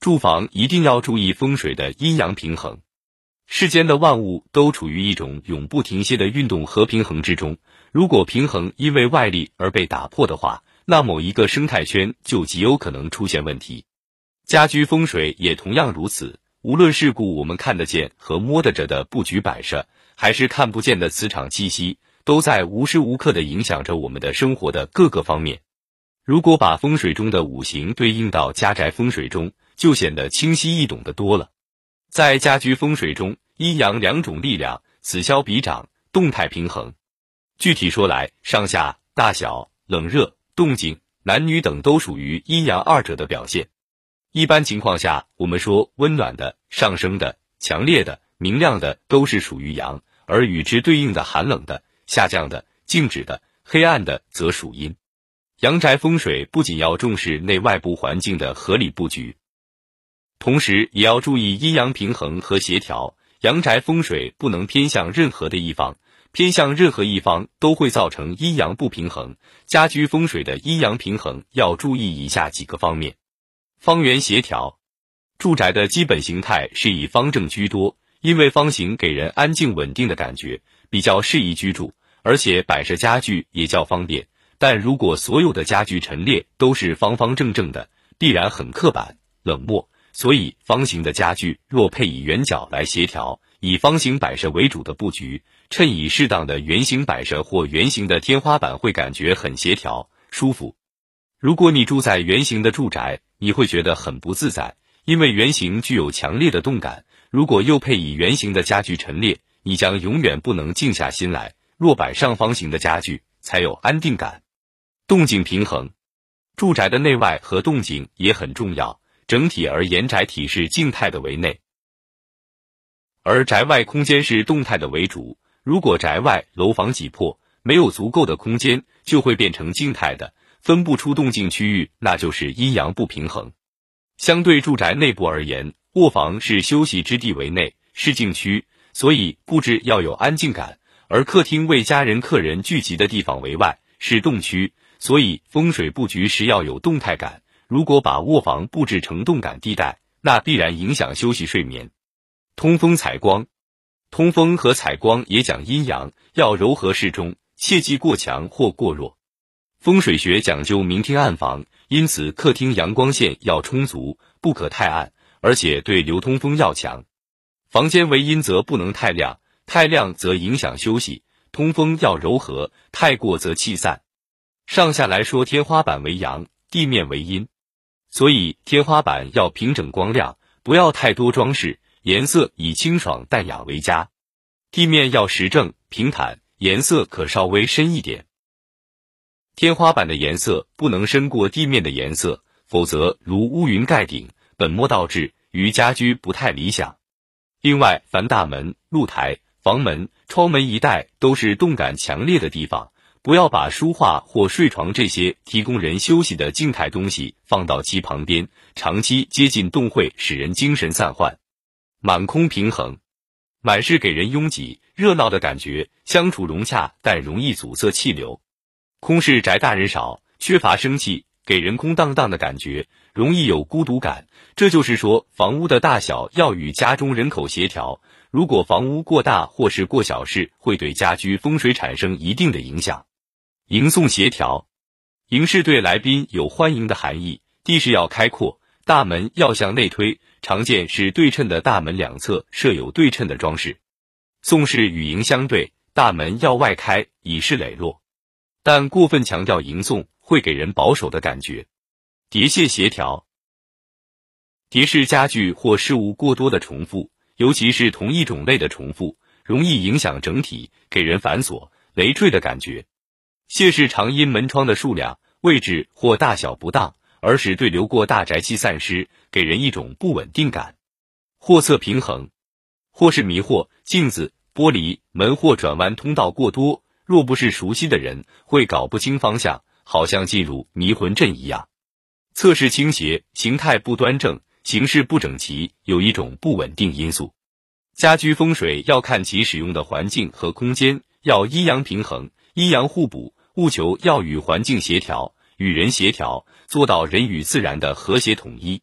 住房一定要注意风水的阴阳平衡。世间的万物都处于一种永不停歇的运动和平衡之中，如果平衡因为外力而被打破的话，那某一个生态圈就极有可能出现问题。家居风水也同样如此，无论是故我们看得见和摸得着的布局摆设，还是看不见的磁场气息，都在无时无刻的影响着我们的生活的各个方面。如果把风水中的五行对应到家宅风水中，就显得清晰易懂的多了。在家居风水中，阴阳两种力量此消彼长，动态平衡。具体说来，上下、大小、冷热、动静、男女等都属于阴阳二者的表现。一般情况下，我们说温暖的、上升的、强烈的、明亮的都是属于阳，而与之对应的寒冷的、下降的、静止的、黑暗的则属阴。阳宅风水不仅要重视内外部环境的合理布局，同时也要注意阴阳平衡和协调。阳宅风水不能偏向任何的一方，偏向任何一方都会造成阴阳不平衡。家居风水的阴阳平衡要注意以下几个方面：方圆协调。住宅的基本形态是以方正居多，因为方形给人安静稳定的感觉，比较适宜居住，而且摆设家具也较方便。但如果所有的家具陈列都是方方正正的，必然很刻板冷漠。所以，方形的家具若配以圆角来协调，以方形摆设为主的布局，衬以适当的圆形摆设或圆形的天花板，会感觉很协调舒服。如果你住在圆形的住宅，你会觉得很不自在，因为圆形具有强烈的动感。如果又配以圆形的家具陈列，你将永远不能静下心来。若摆上方形的家具，才有安定感。动静平衡，住宅的内外和动静也很重要。整体而言，宅体是静态的为内，而宅外空间是动态的为主。如果宅外楼房挤迫，没有足够的空间，就会变成静态的，分不出动静区域，那就是阴阳不平衡。相对住宅内部而言，卧房是休息之地为内，是静区，所以布置要有安静感；而客厅为家人、客人聚集的地方为外，是动区。所以风水布局时要有动态感。如果把卧房布置成动感地带，那必然影响休息睡眠。通风采光，通风和采光也讲阴阳，要柔和适中，切忌过强或过弱。风水学讲究明厅暗房，因此客厅阳光线要充足，不可太暗，而且对流通风要强。房间为阴则不能太亮，太亮则影响休息。通风要柔和，太过则气散。上下来说，天花板为阳，地面为阴，所以天花板要平整光亮，不要太多装饰，颜色以清爽淡雅为佳。地面要实正平坦，颜色可稍微深一点。天花板的颜色不能深过地面的颜色，否则如乌云盖顶，本末倒置，于家居不太理想。另外，凡大门、露台、房门、窗门一带都是动感强烈的地方。不要把书画或睡床这些提供人休息的静态东西放到其旁边，长期接近动会使人精神散涣。满空平衡，满是给人拥挤热闹的感觉，相处融洽，但容易阻塞气流。空是宅大人少，缺乏生气，给人空荡荡的感觉，容易有孤独感。这就是说，房屋的大小要与家中人口协调。如果房屋过大或是过小，是会对家居风水产生一定的影响。迎送协调，迎是对来宾有欢迎的含义。地势要开阔，大门要向内推，常见是对称的大门两侧设有对称的装饰。送是与迎相对，大门要外开，以示磊落。但过分强调迎送，会给人保守的感觉。叠榭协调，叠是家具或事物过多的重复，尤其是同一种类的重复，容易影响整体，给人繁琐累赘的感觉。谢氏常因门窗的数量、位置或大小不当，而使对流过大宅气散失，给人一种不稳定感。货色平衡，或是迷惑，镜子、玻璃、门或转弯通道过多，若不是熟悉的人，会搞不清方向，好像进入迷魂阵一样。侧室倾斜，形态不端正，形式不整齐，有一种不稳定因素。家居风水要看其使用的环境和空间，要阴阳平衡，阴阳互补。务求要与环境协调，与人协调，做到人与自然的和谐统一。